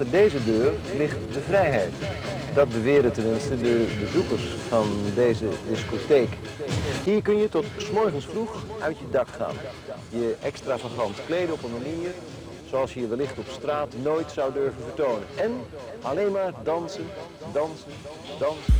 Achter deze deur ligt de vrijheid. Dat beweren tenminste de bezoekers van deze discotheek. Hier kun je tot 's morgens vroeg uit je dak gaan. Je extravagant kleden op een manier zoals je je wellicht op straat nooit zou durven vertonen. En alleen maar dansen, dansen, dansen.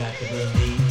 back to the beat.